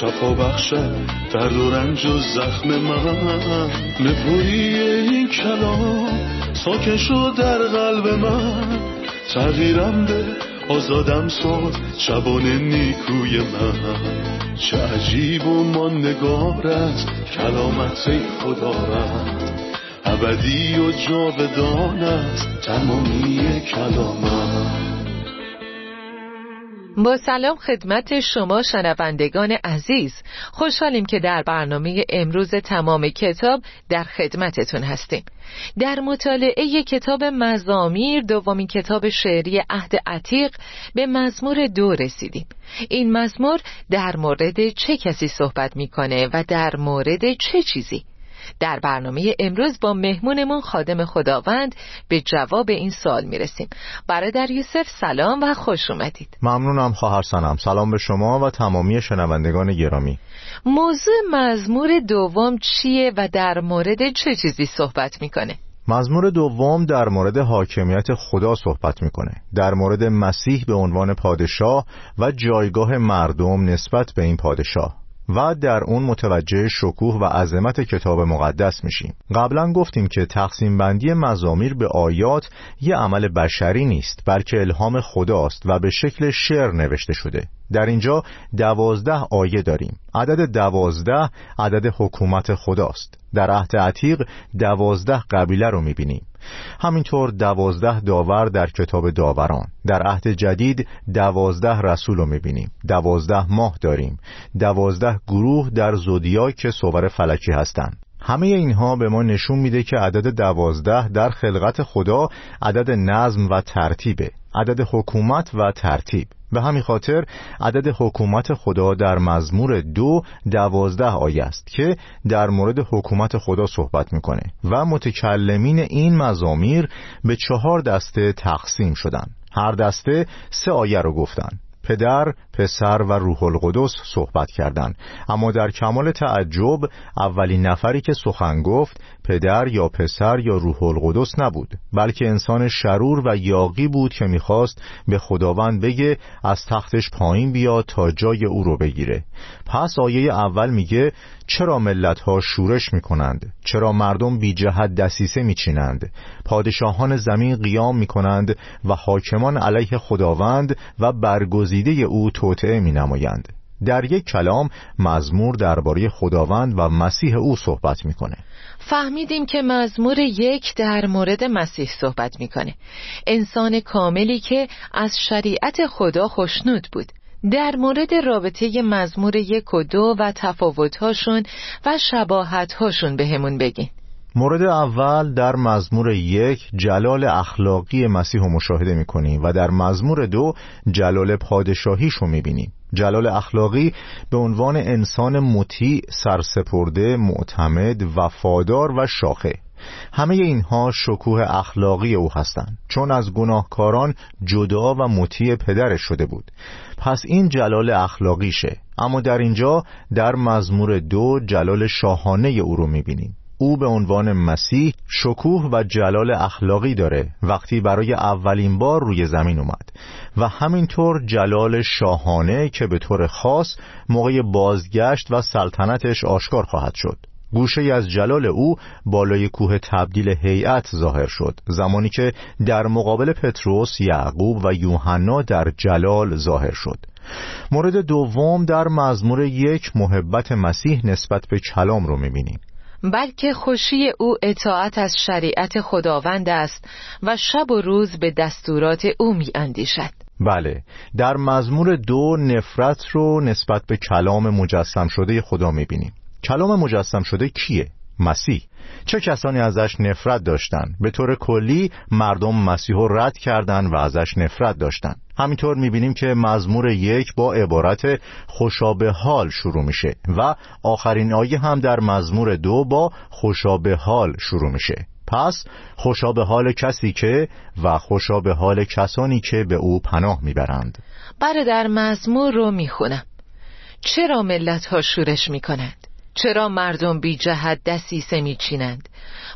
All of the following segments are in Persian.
شفا بخشد درد و رنج و زخم من. نپویی این کلام ساکن شد در قلب من. تغییرم به آزادم ساز شبان نیکوی من. چه عجیب و ماندگار است کلامت خدا رد ابدی و جاودان است تمامی کلامت. با سلام خدمت شما شنوندگان عزیز. خوشحالیم که در برنامه امروز تمام کتاب در خدمتتون هستیم. در مطالعه کتاب مزامیر دومین کتاب شعری عهد عتیق به مزمور دو رسیدیم. این مزمور در مورد چه کسی صحبت می‌کنه و در مورد چه چیزی؟ در برنامه امروز با مهمونمون خادم خداوند به جواب این سوال می‌رسیم. برادر یوسف سلام و خوش اومدید. ممنونم خواهر سنم. سلام به شما و تمامی شنوندگان گرامی. موضوع مزمور دوم چیه و در مورد چه چیزی صحبت می‌کنه؟ مزمور دوم در مورد حاکمیت خدا صحبت می‌کنه. در مورد مسیح به عنوان پادشاه و جایگاه مردم نسبت به این پادشاه. و در اون متوجه شکوه و عظمت کتاب مقدس میشیم. قبلا گفتیم که تقسیم بندی مزامیر به آیات یه عمل بشری نیست بلکه الهام خداست و به شکل شعر نوشته شده. در اینجا دوازده آیه داریم. عدد دوازده عدد حکومت خداست. در عهد عتیق دوازده قبیله رو می‌بینیم. همینطور دوازده داور در کتاب داوران. در عهد جدید دوازده رسول رو می‌بینیم. دوازده ماه داریم. دوازده گروه در زودیاک صور فلکی هستند. همه اینها به ما نشون میده که عدد دوازده در خلقت خدا عدد نظم و ترتیبه. عدد حکومت و ترتیب. به همین خاطر عدد حکومت خدا در مزمور دو دوازده آیه است که در مورد حکومت خدا صحبت می‌کنه و متکلمین این مزامیر به چهار دسته تقسیم شدن هر دسته سه آیه رو گفتن پدر، پسر و روح القدس صحبت کردند. اما در کمال تعجب اولین نفری که سخن گفت پدر یا پسر یا روح القدس نبود بلکه انسان شرور و یاقی بود که می‌خواست به خداوند بگه از تختش پایین بیاد تا جای او رو بگیره. پس آیه اول میگه چرا ملت ها شورش می‌کنند؟ چرا مردم بی جهت دسیسه میچینند؟ پادشاهان زمین قیام می‌کنند و حاکمان علیه خداوند و برگزیده او توطعه مینمایند. در یک کلام مزمور درباره خداوند و مسیح او صحبت می‌کنه. فهمیدیم که مزمور یک در مورد مسیح صحبت می‌کنه. انسان کاملی که از شریعت خدا خوشنود بود. در مورد رابطه مزمور یک و دو و تفاوتهاشون و شباهتهاشون به همون بگین. مورد اول در مزمور یک جلال اخلاقی مسیح رو مشاهده می‌کنیم و در مزمور دو جلال پادشاهیش رو می‌بینیم. جلال اخلاقی به عنوان انسان مطیع سرسپرده معتمد وفادار و شاخه. همه اینها شکوه اخلاقی او هستند. چون از گناهکاران جدا و مطیع پدرش شده بود. پس این جلال اخلاقیشه اما در اینجا در مزمور دو جلال شاهانه او رو می‌بینیم. او به عنوان مسیح شکوه و جلال اخلاقی داره وقتی برای اولین بار روی زمین اومد و همینطور جلال شاهانه که به طور خاص موقع بازگشت و سلطنتش آشکار خواهد شد. گوشه از جلال او بالای کوه تبدیل هیئت ظاهر شد زمانی که در مقابل پتروس، یعقوب و یوحنا در جلال ظاهر شد. مورد دوم در مزمور یک محبت مسیح نسبت به کلام رو می‌بینیم. بلکه خوشی او اطاعت از شریعت خداوند است و شب و روز به دستورات او می اندیشد بله در مزمور دو نفرت رو نسبت به کلام مجسم شده خدا می بینیم کلام مجسم شده کیه؟ مسیح. چه کسانی ازش نفرت داشتند به طور کلی مردم مسیح رو رد کردند و ازش نفرت داشتند همینطور می‌بینیم که مزمور یک با عبارت خوشابه حال شروع میشه و آخرین آیه هم در مزمور دو با خوشابه حال شروع میشه. پس خوشا به حال کسی که و خوشا به حال کسانی که به او پناه می‌برند. در مزمور رو می‌خونم. چرا ملت ها شورش می‌کنند؟ چرا مردم بی جهت دسیسه میچینند؟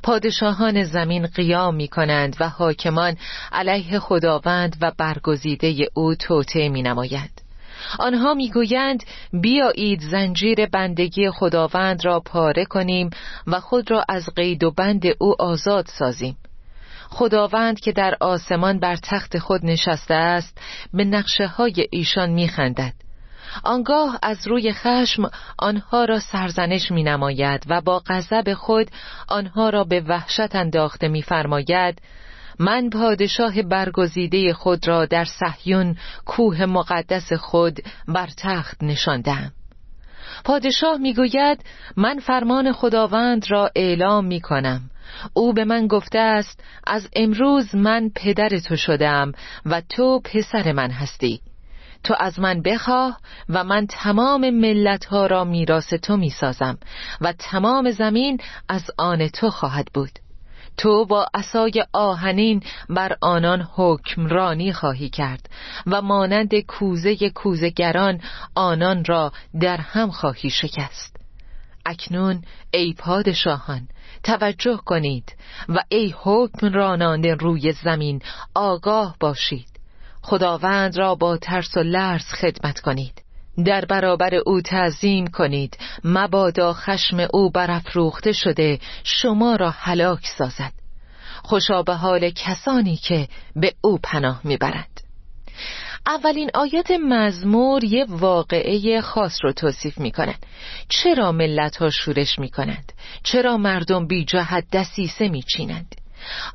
پادشاهان زمین قیام می‌کنند و حاکمان علیه خداوند و برگزیده او توته می نمایند آنها می‌گویند بیایید زنجیر بندگی خداوند را پاره کنیم و خود را از قید و بند او آزاد سازیم. خداوند که در آسمان بر تخت خود نشسته است به نقشه های ایشان میخندد. آنگاه از روی خشم آنها را سرزنش می نماید و با غضب خود آنها را به وحشت انداخته میفرماید من پادشاه برگزیده خود را در صهیون کوه مقدس خود بر تخت نشاندم. پادشاه می‌گوید من فرمان خداوند را اعلام می کنم او به من گفته است از امروز من پدر تو شدم و تو پسر من هستی. تو از من بخواه و من تمام ملت ها را میراث تو می‌سازم و تمام زمین از آن تو خواهد بود. تو با اسای آهنین بر آنان حکمرانی خواهی کرد و مانند کوزه کوزگران آنان را در هم خواهی شکست. اکنون ای پادشاهان توجه کنید و ای حکمرانان روی زمین آگاه باشید. خداوند را با ترس و لرز خدمت کنید. در برابر او تعظیم کنید. مبادا خشم او برافروخته شده شما را هلاک سازد. خوشا به حال کسانی که به او پناه می‌برند. اولین آیات مزمور یه واقعه خاص رو توصیف می‌کنند چرا ملت ها شورش می‌کنند؟ چرا مردم بی جهت دسیسه میچینند؟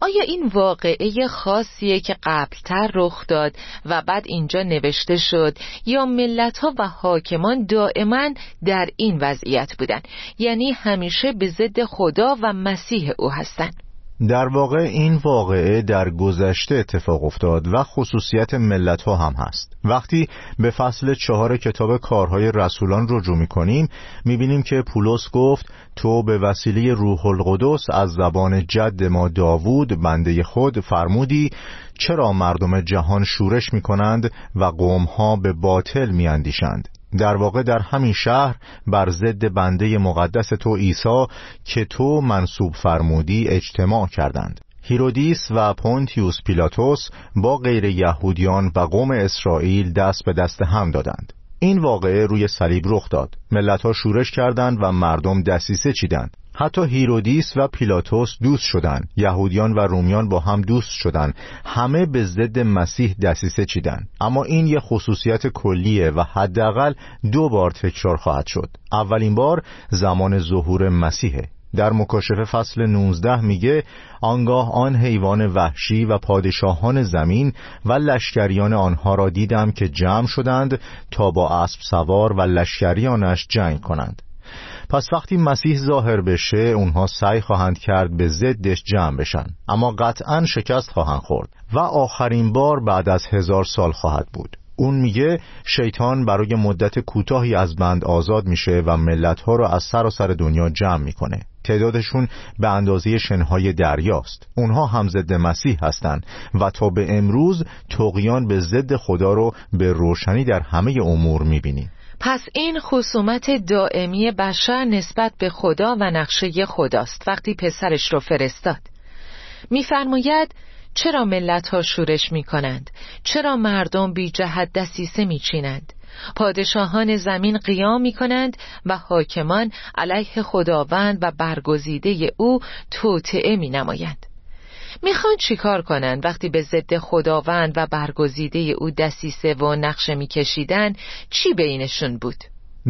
آیا این واقعه خاصیه که قبلتر رخ داد و بعد اینجا نوشته شد؟ یا ملت ها و حاکمان دائما در این وضعیت بودن؟ یعنی همیشه به ضد خدا و مسیح او هستند در واقع این واقعه در گذشته اتفاق افتاد و خصوصیت ملت ها هم هست. وقتی به فصل چهار کتاب کارهای رسولان رجوع می کنیم می بینیم که پولس گفت تو به وسیله روح القدس از زبان جد ما داوود بنده خود فرمودی چرا مردم جهان شورش می کنند و قوم ها به باطل می اندیشند در واقع در همین شهر بر ضد بنده مقدس تو عیسی که تو منصوب فرمودی اجتماع کردند. هیرودیس و پونتیوس پیلاتوس با غیر یهودیان و قوم اسرائیل دست به دست هم دادند. این واقعه روی صلیب رخ داد. ملتها شورش کردند و مردم دسیسه چیدند. حتی هیرودیس و پیلاتوس دوست شدند. یهودیان و رومیان با هم دوست شدند. همه به ضد مسیح دسیسه چیدن اما این یه خصوصیت کلیه و حداقل دو بار تکرار خواهد شد. اولین بار زمان ظهور مسیحه در مکاشفه فصل 19 میگه آنگاه آن حیوان وحشی و پادشاهان زمین و لشکریان آنها را دیدم که جمع شدند تا با اسب سوار و لشکریانش جنگ کنند. پس وقتی مسیح ظاهر بشه اونها سعی خواهند کرد به ضدش جمع بشن. اما قطعا شکست خواهند خورد و آخرین بار بعد از هزار سال خواهد بود. اون میگه شیطان برای مدت کوتاهی از بند آزاد میشه و ملتها رو از سراسر سر دنیا جمع می‌کنه. تعدادشون به اندازه شنهای دریاست. اونها هم ضد مسیح هستند و تا به امروز تقیان به ضد خدا رو به روشنی در همه امور می‌بینیم. پس این خصومت دائمی بشر نسبت به خدا و نقشه خداست وقتی پسرش رو فرستاد میفرماید چرا ملت ها شورش می کنند؟ چرا مردم بی جهت دسیسه می چینند؟ پادشاهان زمین قیام می کنند و حاکمان علیه خداوند و برگزیده او توطعه می نمایند می‌خوان چیکار کنند وقتی به ضد خداوند و برگزیده او دسیسه و نقشه میکشیدن چی بینشون بود؟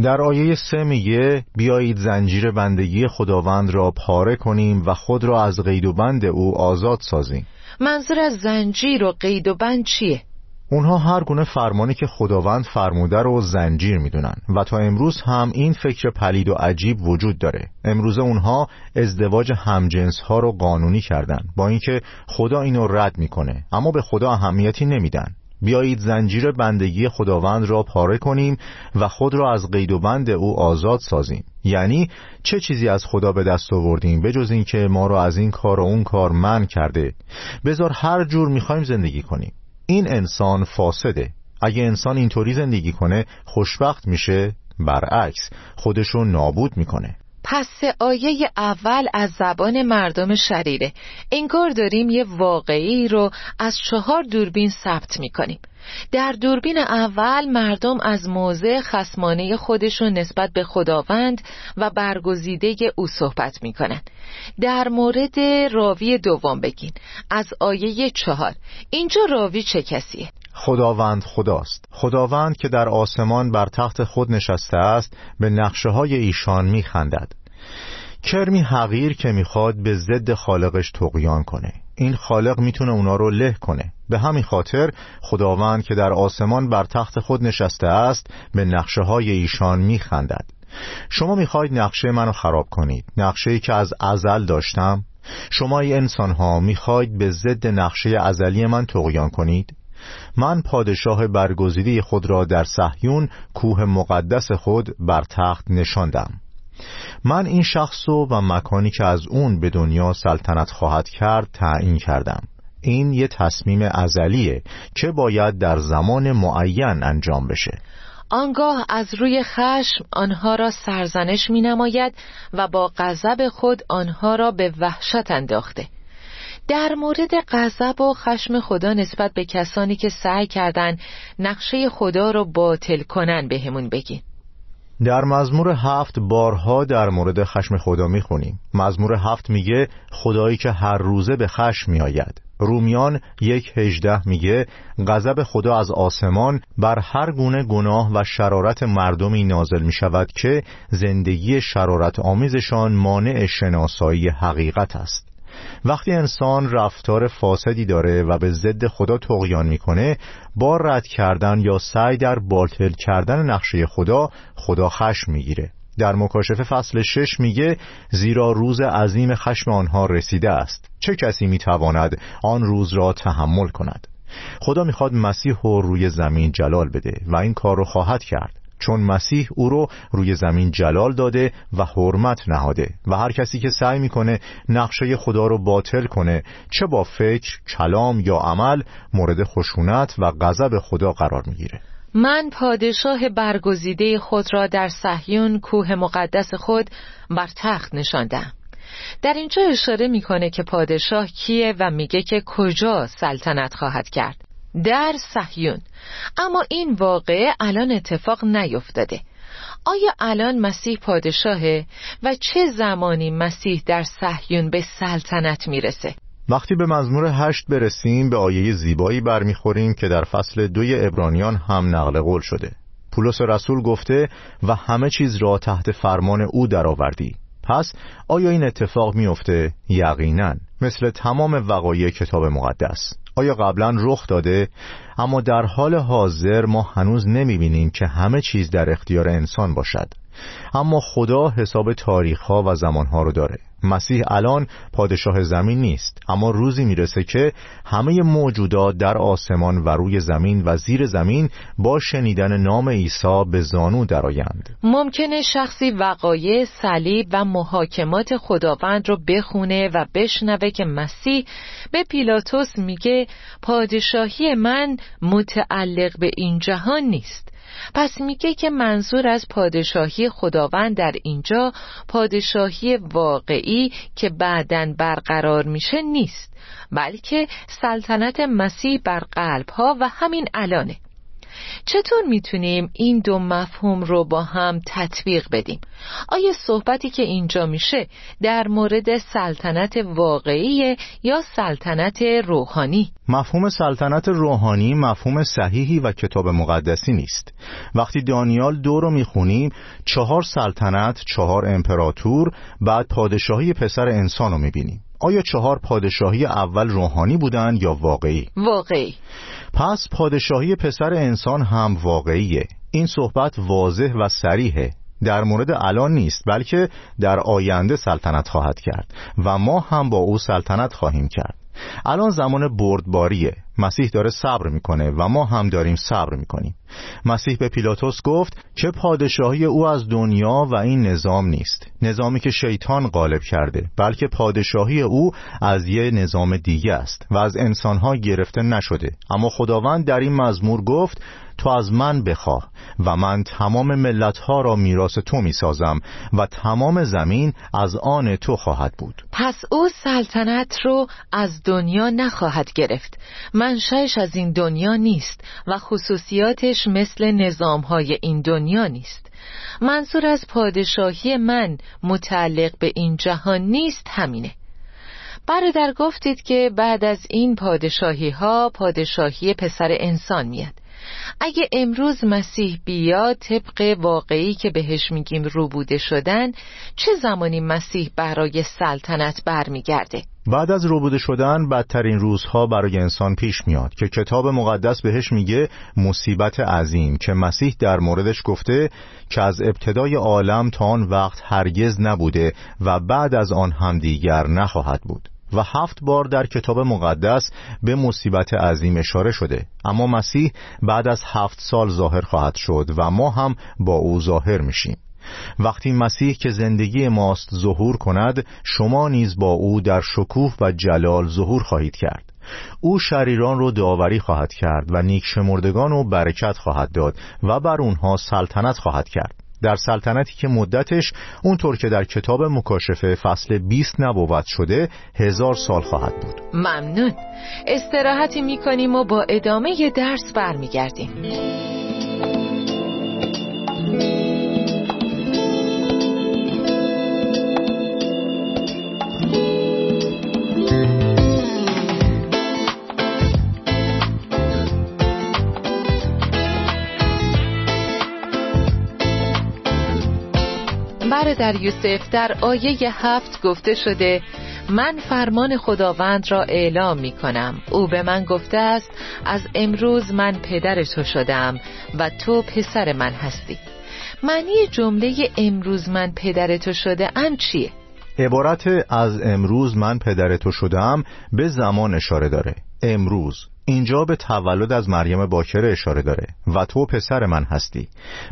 در آیه سه میگه بیایید زنجیر بندگی خداوند را پاره کنیم و خود را از قید و بند او آزاد سازیم منظور از زنجیر و قید و بند چیه؟ اونها هر گونه فرمانی که خداوند فرموده رو زنجیر می‌دونن و تا امروز هم این فکر پلید و عجیب وجود داره. امروز اونها ازدواج همجنس ها رو قانونی کردن با اینکه خدا اینو رد می‌کنه اما به خدا اهمیتی نمیدن. بیایید زنجیر بندگی خداوند را پاره کنیم و خود را از قید و بند او آزاد سازیم. یعنی چه چیزی از خدا به دست آوردیم بجز اینکه ما را از این کار و اون کار من کرده؟ بذار هر جور می‌خوایم زندگی کنیم. این انسان فاسده. اگه انسان اینطوری زندگی کنه خوشبخت میشه برعکس خودشو نابود می‌کنه. پس آیه اول از زبان مردم شریره. انگار داریم یه واقعی رو از چهار دوربین ثبت می‌کنیم. در دوربین اول مردم از موضع خسمانه خودشون نسبت به خداوند و برگزیده او صحبت می‌کنن. در مورد راوی دوم بگین. از آیه چهار. اینجا راوی چه کسیه؟ خداوند خداست. خداوند که در آسمان بر تخت خود نشسته است به نقشه های ایشان میخندد. کرمی حقیر که می‌خواد به ضد خالقش تقیان کنه. این خالق می‌تونه اونا رو له کنه. به همین خاطر خداوند که در آسمان بر تخت خود نشسته است به نقشه های ایشان میخندد. شما می‌خواید نقشه منو خراب کنید. نقشه ای که از ازل داشتم. شما ای انسان ها می‌خواید به ضد نقشه ازلی من تقیان کنید؟ من پادشاه برگزیده خود را در صهیون کوه مقدس خود بر تخت نشاندم. من این شخص و مکانی که از اون به دنیا سلطنت خواهد کرد تعیین کردم. این یه تصمیم ازلیه که باید در زمان معین انجام بشه. آنگاه از روی خشم آنها را سرزنش می نماید و با غضب خود آنها را به وحشت انداخته. در مورد غضب و خشم خدا نسبت به کسانی که سعی کردند نقشه خدا را باطل کنن بهمون بگین. در مزمور هفت بارها در مورد خشم خدا می‌خونیم. مزمور هفت میگه خدایی که هر روزه به خشم میآید. رومیان یک هجده میگه غضب خدا از آسمان بر هر گونه گناه و شرارت مردمی نازل می شود که زندگی شرارت آمیزشان مانع شناسایی حقیقت است. وقتی انسان رفتار فاسدی داره و به ضد خدا تقیان می‌کنه با رد کردن یا سعی در باطل کردن نقشه خدا خدا خشم می‌گیره. در مکاشفه فصل شش میگه زیرا روز عظیم خشم آنها رسیده است. چه کسی می‌تواند آن روز را تحمل کند؟ خدا می‌خواد مسیح رو روی زمین جلال بده و این کار رو خواهد کرد. چون مسیح او رو روی زمین جلال داده و حرمت نهاده و هر کسی که سعی می‌کنه نقشه خدا رو باطل کنه چه با فکر، کلام یا عمل مورد خشونت و غضب خدا قرار می‌گیره. من پادشاه برگزیده خود را در صهیون کوه مقدس خود بر تخت نشاندم. در اینجا اشاره می‌کنه که پادشاه کیه و میگه که کجا سلطنت خواهد کرد. در صهیون. اما این واقعه الان اتفاق نیفتاده. آیا الان مسیح پادشاهه و چه زمانی مسیح در صهیون به سلطنت می‌رسه؟ وقتی به مزمور هشت برسیم به آیه زیبایی برمیخوریم که در فصل دوی ابرانیان هم نقل قول شده. پولس رسول گفته و همه چیز را تحت فرمان او درآوردی. پس آیا این اتفاق میفته؟ یقینا. مثل تمام وقایع کتاب مقدس. آیا قبلا رخ داده؟ اما در حال حاضر ما هنوز نمی‌بینیم که همه چیز در اختیار انسان باشد. اما خدا حساب تاریخ ها و زمان ها رو داره. مسیح الان پادشاه زمین نیست. اما روزی می‌رسه که همه موجودات در آسمان و روی زمین و زیر زمین با شنیدن نام عیسی به زانو درآیند. ممکنه شخصی وقایع صلیب و محاکمات خداوند رو بخونه و بشنوه که مسیح به پیلاتوس میگه پادشاهی من متعلق به این جهان نیست. پس میگه که منظور از پادشاهی خداوند در اینجا پادشاهی واقعی که بعدن برقرار میشه نیست بلکه سلطنت مسیح بر قلب ها و همین الانه. چطور می‌تونیم این دو مفهوم رو با هم تطبیق بدیم؟ آیا صحبتی که اینجا میشه در مورد سلطنت واقعی یا سلطنت روحانی؟ مفهوم سلطنت روحانی مفهوم صحیحی و کتاب مقدسی نیست وقتی دانیال دو رو می‌خونیم چهار سلطنت، چهار امپراتور بعد پادشاهی پسر انسان رو می‌بینیم آیا چهار پادشاهی اول روحانی بودند یا واقعی؟ واقعی. پس پادشاهی پسر انسان هم واقعیه. این صحبت واضح و سریحه در مورد الان نیست بلکه در آینده سلطنت خواهد کرد و ما هم با او سلطنت خواهیم کرد. الان زمان بردباریه. مسیح داره صبر می‌کنه و ما هم داریم صبر می‌کنیم. مسیح به پیلاتوس گفت که پادشاهی او از دنیا و این نظام نیست. نظامی که شیطان غالب کرده بلکه پادشاهی او از یه نظام دیگه است و از انسانها گرفته نشده. اما خداوند در این مزمور گفت تو از من بخواه و من تمام ملتها را میراث تو می‌سازم و تمام زمین از آن تو خواهد بود. پس او سلطنت رو از دنیا نخواهد گرفت. منشأش از این دنیا نیست و خصوصیاتش مثل نظامهای این دنیا نیست. منظور از پادشاهی من متعلق به این جهان نیست همینه. برادر گفتید که بعد از این پادشاهی ها پادشاهی پسر انسان میاد. اگه امروز مسیح بیاد طبق واقعی که بهش میگیم روبوده شدن چه زمانی مسیح برای سلطنت برمیگرده؟ بعد از روبوده شدن بدترین روزها برای انسان پیش میاد که کتاب مقدس بهش میگه مصیبت عظیم که مسیح در موردش گفته که از ابتدای عالم تا آن وقت هرگز نبوده و بعد از آن هم دیگر نخواهد بود و هفت بار در کتاب مقدس به مصیبت عظیم اشاره شده. اما مسیح بعد از هفت سال ظاهر خواهد شد و ما هم با او ظاهر میشیم. وقتی مسیح که زندگی ماست ظهور کند شما نیز با او در شکوه و جلال ظهور خواهید کرد. او شریران رو داوری خواهد کرد و نیک شمردگان و برکت خواهد داد و بر اونها سلطنت خواهد کرد. در سلطنتی که مدتش اونطور که در کتاب مکاشفه فصل 20 نبوت شده هزار سال خواهد بود. ممنون. استراحتی می‌کنیم و با ادامه درس برمیگردیم. در یوسف در آیه هفت گفته شده من فرمان خداوند را اعلام می کنم. او به من گفته است از امروز من پدر تو شدم و تو پسر من هستی. معنی جمله امروز من پدر تو شده ام چیه؟ عبارت از امروز من پدر تو شدم به زمان اشاره داره. امروز. اینجا به تولد از مریم باکره اشاره داره و تو پسر من هستی.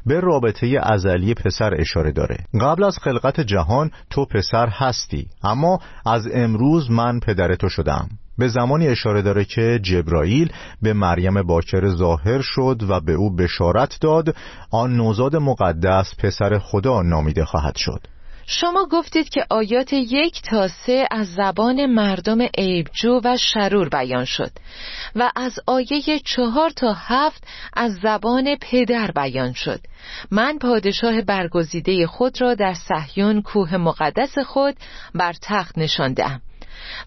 به رابطه ازلی پسر اشاره داره. قبل از خلقت جهان تو پسر هستی اما از امروز من پدر تو شدم. به زمانی اشاره داره که جبرائیل به مریم باکر ظاهر شد و به او بشارت داد آن نوزاد مقدس پسر خدا نامیده خواهد شد. شما گفتید که آیات یک تا سه از زبان مردم عیبجو و شرور بیان شد و از آیه چهار تا هفت از زبان پدر بیان شد. من پادشاه برگزیده خود را در صهیون کوه مقدس خود بر تخت نشاندم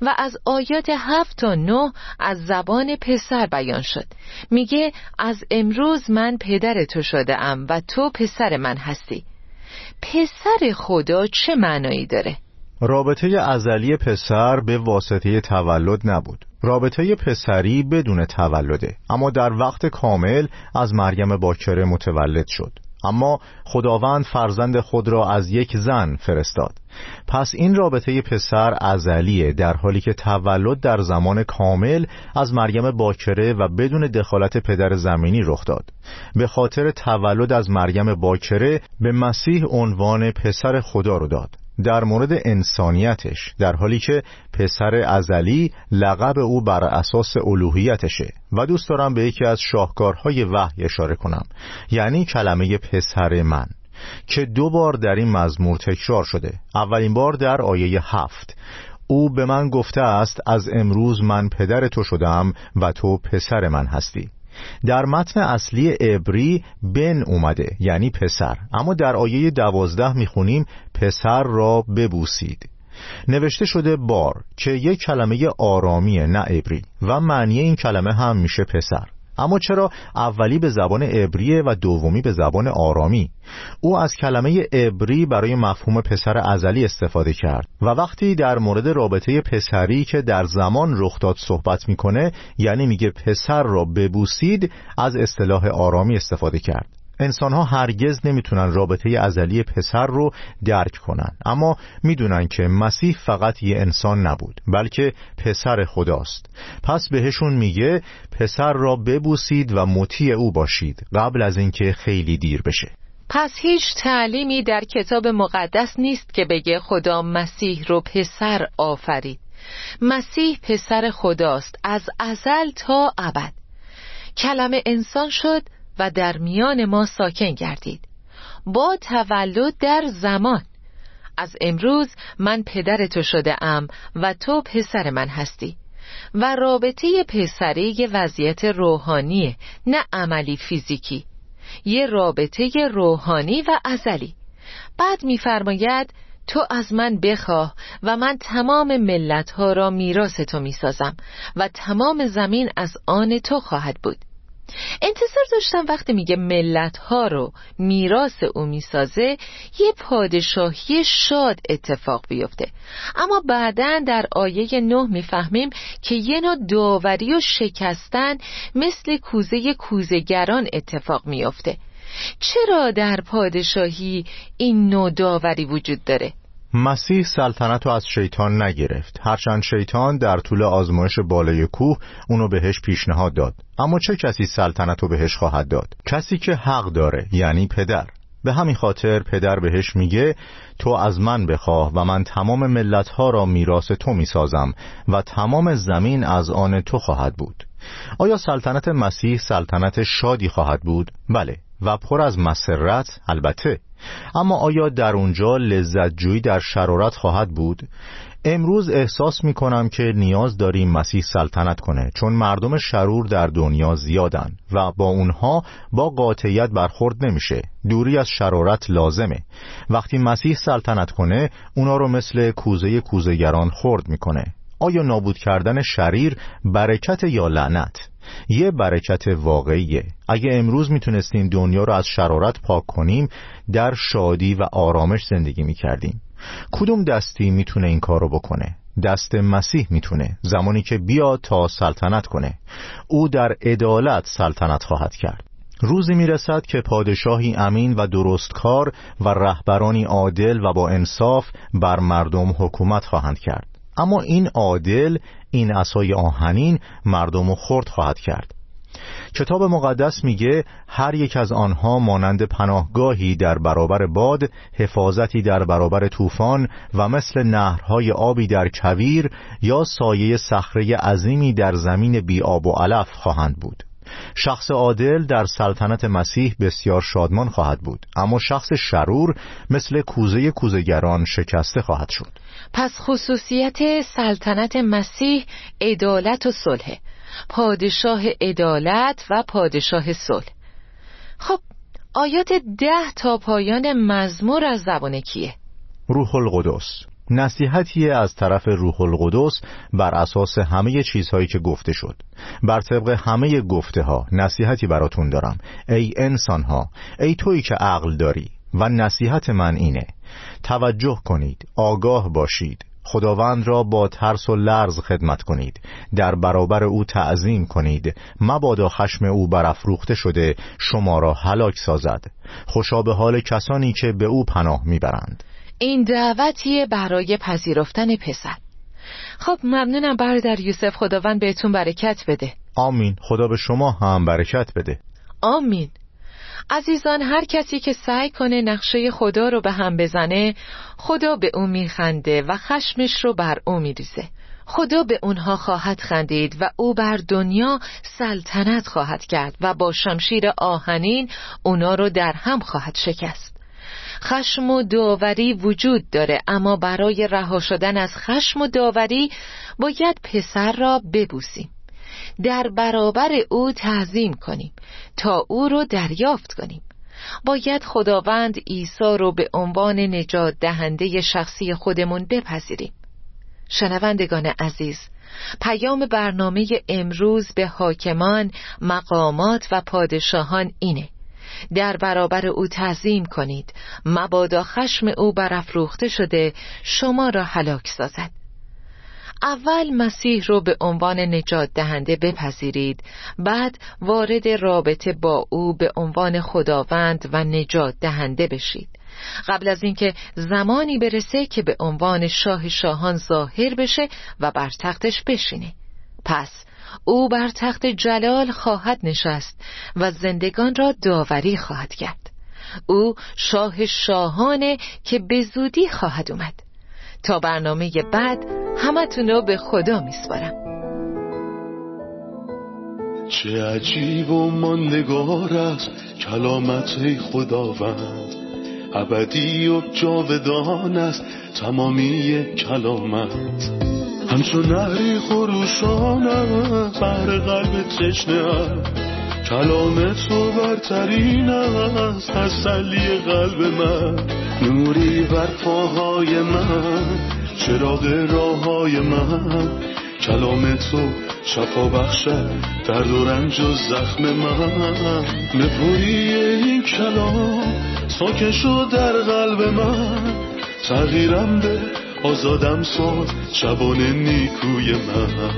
و از آیات هفت تا نه از زبان پسر بیان شد. میگه از امروز من پدر تو شده ام و تو پسر من هستی. پسر خدا چه معنایی داره؟ رابطه ازلی پسر به واسطه تولد نبود رابطه پسری بدون تولده اما در وقت کامل از مریم باکره متولد شد اما خداوند فرزند خود را از یک زن فرستاد. پس این رابطه پسر ازلیه در حالی که تولد در زمان کامل از مریم باکره و بدون دخالت پدر زمینی رخ داد. به خاطر تولد از مریم باکره به مسیح عنوان پسر خدا رو داد. در مورد انسانیتش در حالی که پسر ازلی لقب او بر اساس الوهیتشه. و دوست دارم به یکی از شاهکارهای وحی اشاره کنم. یعنی کلمه پسر من که دو بار در این مزمور تکرار شده. اولین بار در آیه هفت. او به من گفته است از امروز من پدر تو شدم و تو پسر من هستی. در متن اصلی عبری بن اومده یعنی پسر. اما در آیه دوازده می‌خونیم پسر را ببوسید. نوشته شده بار که یک کلمه آرامی نه عبری. و معنی این کلمه هم میشه پسر. اما چرا اولی به زبان عبریه و دومی به زبان آرامی؟ او از کلمه عبری برای مفهوم پسر ازلی استفاده کرد و وقتی در مورد رابطه پسری که در زمان رخ داد صحبت می‌کنه یعنی میگه پسر را ببوسید از اصطلاح آرامی استفاده کرد. انسان ها هرگز نمی‌تونن رابطه ازلی پسر رو درک کنن. اما می‌دونن که مسیح فقط یه انسان نبود بلکه پسر خداست. پس بهشون میگه پسر را ببوسید و مطیع او باشید قبل از اینکه خیلی دیر بشه. پس هیچ تعلیمی در کتاب مقدس نیست که بگه خدا مسیح رو پسر آفرید. مسیح پسر خداست از ازل تا ابد. کلمه انسان شد و در میان ما ساکن گردید. با تولد در زمان. از امروز من پدر تو شده ام و تو پسر من هستی. و رابطه پسری یه وضعیت روحانیه نه عملی فیزیکی. یه رابطه روحانی و ازلی. بعد میفرماید تو از من بخواه و من تمام ملت ها را میراث تو می‌سازم و تمام زمین از آن تو خواهد بود. انتظار داشتم وقتی میگه ملت ها رو میراث او می‌سازه یه پادشاهی شاد اتفاق بیفته اما بعدا در آیه نه می‌فهمیم که یه نوع داوری و شکستن مثل کوزه کوزگران اتفاق میفته چرا در پادشاهی این نوع داوری وجود داره؟ مسیح سلطنت رو از شیطان نگرفت. هرچند شیطان در طول آزمایش بالای کوه اونو بهش پیشنهاد داد. اما چه کسی سلطنت رو بهش خواهد داد؟ کسی که حق داره یعنی پدر. به همین خاطر پدر بهش میگه تو از من بخواه و من تمام ملتها را میراث تو می‌سازم و تمام زمین از آن تو خواهد بود. آیا سلطنت مسیح سلطنت شادی خواهد بود؟ بله. و پر از مسرت البته. اما آیا در اونجا لذت جویی در شرارت خواهد بود؟ امروز احساس می کنم که نیاز داریم مسیح سلطنت کنه چون مردم شرور در دنیا زیادن و با اونها با قاطعیت برخورد نمیشه. دوری از شرارت لازمه. وقتی مسیح سلطنت کنه اونا رو مثل کوزه کوزهگران خورد می‌کنه. آیا نابود کردن شریر برکت یا لعنت؟ یه برکت واقعیه. اگه امروز می‌تونستیم دنیا رو از شرارت پاک کنیم در شادی و آرامش زندگی می‌کردیم. کدوم دستی می‌تونه این کار رو بکنه؟ دست مسیح می‌تونه زمانی که بیا تا سلطنت کنه. او در عدالت سلطنت خواهد کرد. روزی می‌رسد که پادشاهی امین و درستکار و رهبرانی عادل و با انصاف بر مردم حکومت خواهند کرد. اما این عادل این اسای آهنین مردم و خرد خواهد کرد. کتاب مقدس میگه هر یک از آنها مانند پناهگاهی در برابر باد حفاظتی در برابر طوفان و مثل نهرهای آبی در کویر یا سایه صخره عظیمی در زمین بی آب و علف خواهند بود. شخص عادل در سلطنت مسیح بسیار شادمان خواهد بود اما شخص شرور مثل کوزه کوزگران شکسته خواهد شد. پس خصوصیت سلطنت مسیح عدالت و صلح. پادشاه عدالت و پادشاه صلح. خب آیات ده تا پایان مزمور از زبان کیه؟ روح القدس. نصیحتی از طرف روح القدس بر اساس همه چیزهایی که گفته شد. بر طبق همه گفته ها نصیحتی براتون دارم. ای انسان ها ای تویی که عقل داری. و نصیحت من اینه. توجه کنید آگاه باشید. خداوند را با ترس و لرز خدمت کنید. در برابر او تعظیم کنید. مبادا خشم او برافروخته شده شما را هلاک سازد. خوشا به حال کسانی که به او پناه می‌برند. این دعوتیه برای پذیرفتن پسر. خب ممنونم برادر یوسف. خداوند بهتون برکت بده. آمین. خدا به شما هم برکت بده. آمین. عزیزان هر کسی که سعی کنه نقشه خدا رو به هم بزنه خدا به او میخنده و خشمش رو بر او میریزه. خدا به اونها خواهد خندید و او بر دنیا سلطنت خواهد کرد و با شمشیر آهنین اونا رو در هم خواهد شکست. خشم و داوری وجود داره اما برای رها شدن از خشم و داوری باید پسر را ببوسیم. در برابر او تعظیم کنیم تا او رو دریافت کنیم. باید خداوند عیسی رو به عنوان نجات دهنده شخصی خودمون بپذیریم. شنوندگان عزیز پیام برنامه امروز به حاکمان، مقامات و پادشاهان اینه. در برابر او تعظیم کنید. مبادا خشم او برافروخته شده شما را هلاک سازد. اول مسیح رو به عنوان نجات دهنده بپذیرید بعد وارد رابطه با او به عنوان خداوند و نجات دهنده بشید. قبل از اینکه زمانی برسه که به عنوان شاه شاهان ظاهر بشه و بر تختش بشینه. پس او بر تخت جلال خواهد نشست و زندگان را داوری خواهد کرد. او شاه شاهانه که به زودی خواهد اومد. تا برنامه بعد همتون رو به خدا میسپارم. چه عجیب و ماندگار است کلامت خداوند. ابدی و جاودان است تمامی کلامت. همچون نهری خروشان است بر قلب تشنه کلام تو برترین است تسلی قلب من. نوری بر پاهای من چراغ راه های من. کلام تو شفا بخشد درد و رنج و زخم من. نپوری این کلام ساکن شد در قلب من. تغییرم به آزادم ساز شبان نیکوی من.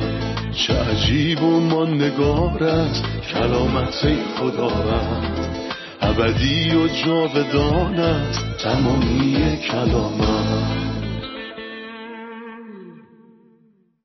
چه عجیب و ماندگار است کلامت خدا رد ابدی و جاودان است تمامی کلامت